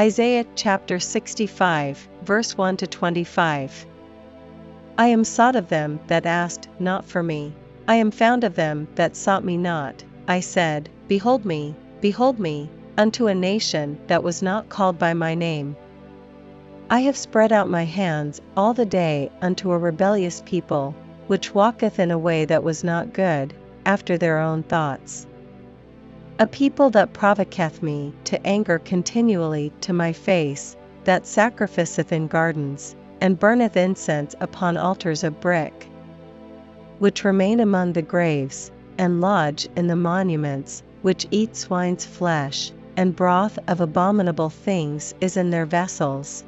Isaiah chapter 65, verse 1 to 25. I am sought of them that asked not for me. I am found of them that sought me not. I said, Behold me, behold me, unto a nation that was not called by my name. I have spread out my hands all the day unto a rebellious people, which walketh in a way that was not good, after their own thoughts. A people that provoketh me to anger continually to my face, that sacrificeth in gardens, and burneth incense upon altars of brick, which remain among the graves, and lodge in the monuments, which eat swine's flesh, and broth of abominable things is in their vessels.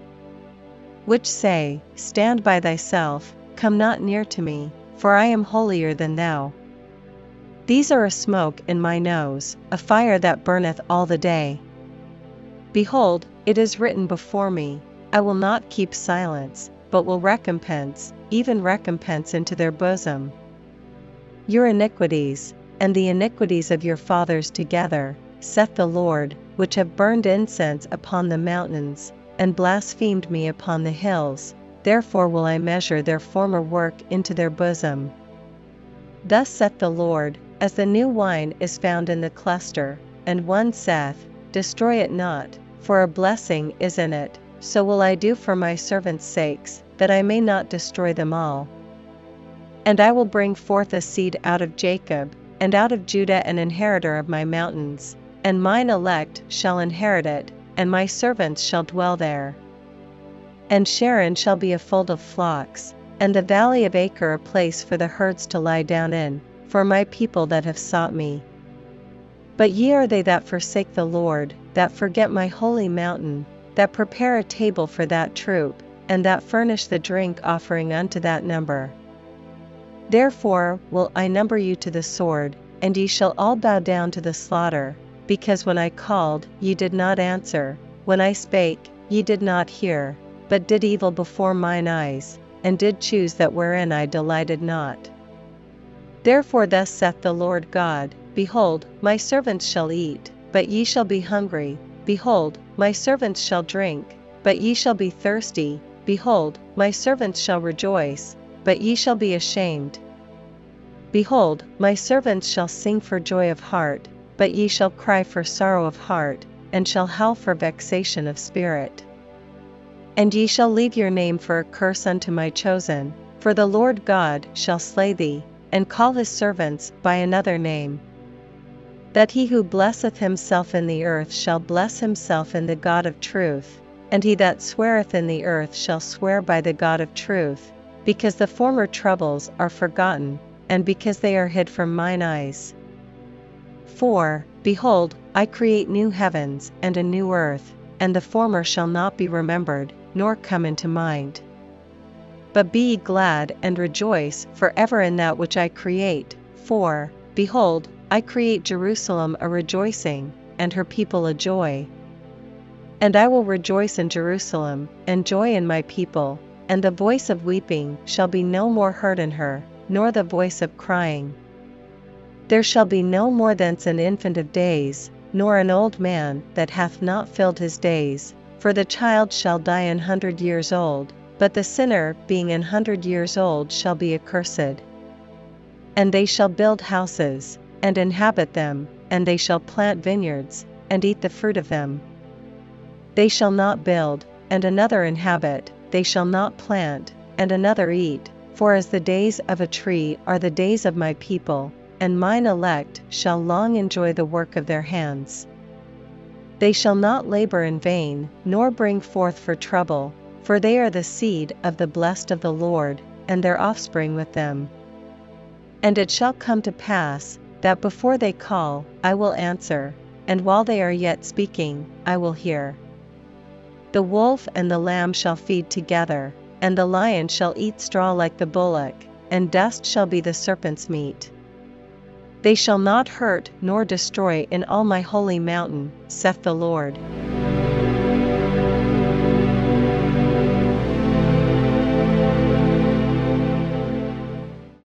Which say, Stand by thyself, come not near to me, for I am holier than thou. These are a smoke in my nose, a fire that burneth all the day. Behold, it is written before me, I will not keep silence, but will recompense, even recompense into their bosom. Your iniquities, and the iniquities of your fathers together, saith the Lord, which have burned incense upon the mountains, and blasphemed me upon the hills, therefore will I measure their former work into their bosom. Thus saith the Lord, as the new wine is found in the cluster, and one saith, Destroy it not, for a blessing is in it, so will I do for my servants' sakes, that I may not destroy them all. And I will bring forth a seed out of Jacob, and out of Judah an inheritor of my mountains, and mine elect shall inherit it, and my servants shall dwell there. And Sharon shall be a fold of flocks, and the valley of Achor a place for the herds to lie down in, for my people that have sought me. But ye are they that forsake the Lord, that forget my holy mountain, that prepare a table for that troop, and that furnish the drink offering unto that number. Therefore will I number you to the sword, and ye shall all bow down to the slaughter, because when I called, ye did not answer, when I spake, ye did not hear, but did evil before mine eyes, and did choose that wherein I delighted not. Therefore thus saith the Lord God, Behold, my servants shall eat, but ye shall be hungry, behold, my servants shall drink, but ye shall be thirsty, behold, my servants shall rejoice, but ye shall be ashamed. Behold, my servants shall sing for joy of heart, but ye shall cry for sorrow of heart, and shall howl for vexation of spirit. And ye shall leave your name for a curse unto my chosen, for the Lord God shall slay thee, and call his servants by another name. That he who blesseth himself in the earth shall bless himself in the God of truth, and he that sweareth in the earth shall swear by the God of truth, because the former troubles are forgotten, and because they are hid from mine eyes. For, behold, I create new heavens and a new earth, and the former shall not be remembered, nor come into mind. But be ye glad and rejoice for ever in that which I create, for, behold, I create Jerusalem a rejoicing, and her people a joy. And I will rejoice in Jerusalem, and joy in my people, and the voice of weeping shall be no more heard in her, nor the voice of crying. There shall be no more thence an infant of days, nor an old man that hath not filled his days, for the child shall die an hundred years old, but the sinner being an hundred years old shall be accursed. And they shall build houses, and inhabit them, and they shall plant vineyards, and eat the fruit of them. They shall not build, and another inhabit, they shall not plant, and another eat, for as the days of a tree are the days of my people, and mine elect shall long enjoy the work of their hands. They shall not labor in vain, nor bring forth for trouble, for they are the seed of the blessed of the Lord, and their offspring with them. And it shall come to pass, that before they call, I will answer, and while they are yet speaking, I will hear. The wolf and the lamb shall feed together, and the lion shall eat straw like the bullock, and dust shall be the serpent's meat. They shall not hurt nor destroy in all my holy mountain, saith the Lord.